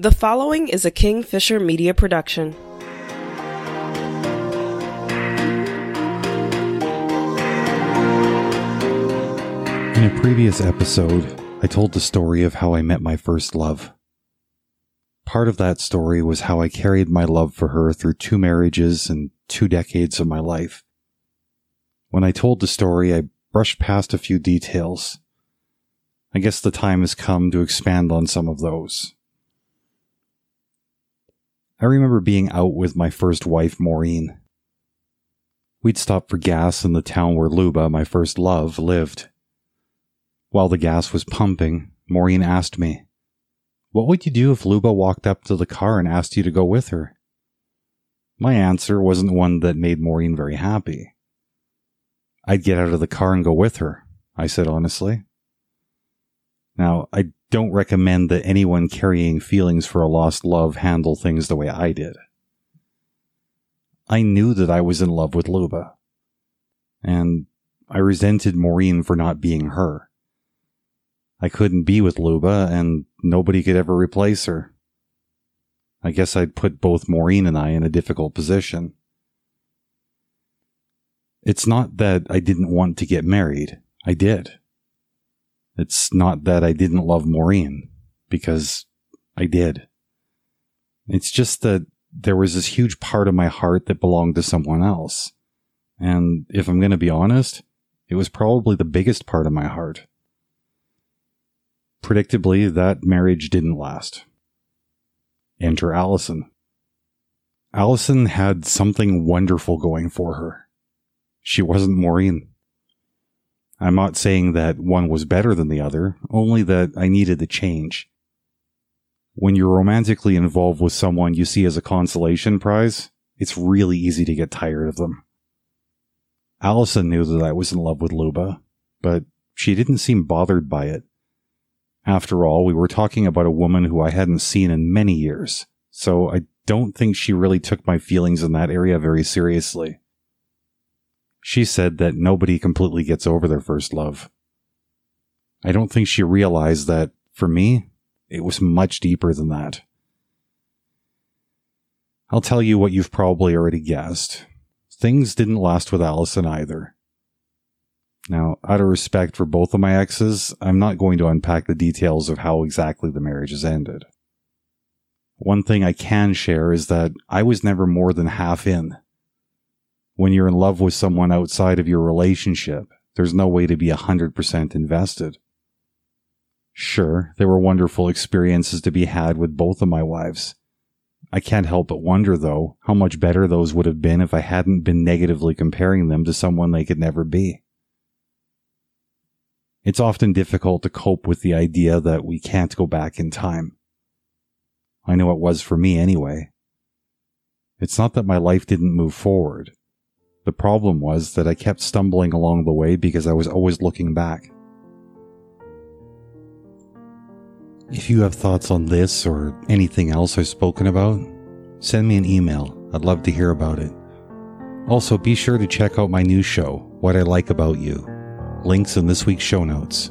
The following is a Kingfisher Media production. In a previous episode, I told the story of how I met my first love. Part of that story was how I carried my love for her through two marriages and two decades of my life. When I told the story, I brushed past a few details. I guess the time has come to expand on some of those. I remember being out with my first wife, Maureen. We'd stopped for gas in the town where Luba, my first love, lived. While the gas was pumping, Maureen asked me, What would you do if Luba walked up to the car and asked you to go with her? My answer wasn't one that made Maureen very happy. I'd get out of the car and go with her, I said honestly. Now, I don't recommend that anyone carrying feelings for a lost love handle things the way I did. I knew that I was in love with Luba, and I resented Maureen for not being her. I couldn't be with Luba, and nobody could ever replace her. I guess I'd put both Maureen and I in a difficult position. It's not that I didn't want to get married. I did. It's not that I didn't love Maureen, because I did. It's just that there was this huge part of my heart that belonged to someone else. And if I'm going to be honest, it was probably the biggest part of my heart. Predictably, that marriage didn't last. Enter Allison. Allison had something wonderful going for her. She wasn't Maureen. I'm not saying that one was better than the other, only that I needed a change. When you're romantically involved with someone you see as a consolation prize, it's really easy to get tired of them. Allison knew that I was in love with Luba, but she didn't seem bothered by it. After all, we were talking about a woman who I hadn't seen in many years, so I don't think she really took my feelings in that area very seriously. She said that nobody completely gets over their first love. I don't think she realized that, for me, it was much deeper than that. I'll tell you what you've probably already guessed. Things didn't last with Allison either. Now, out of respect for both of my exes, I'm not going to unpack the details of how exactly the marriages ended. One thing I can share is that I was never more than half in. When you're in love with someone outside of your relationship, there's no way to be 100% invested. Sure, there were wonderful experiences to be had with both of my wives. I can't help but wonder, though, how much better those would have been if I hadn't been negatively comparing them to someone they could never be. It's often difficult to cope with the idea that we can't go back in time. I know it was for me anyway. It's not that my life didn't move forward. The problem was that I kept stumbling along the way because I was always looking back. If you have thoughts on this or anything else I've spoken about, send me an email. I'd love to hear about it. Also, be sure to check out my new show, What I Like About You. Links in this week's show notes.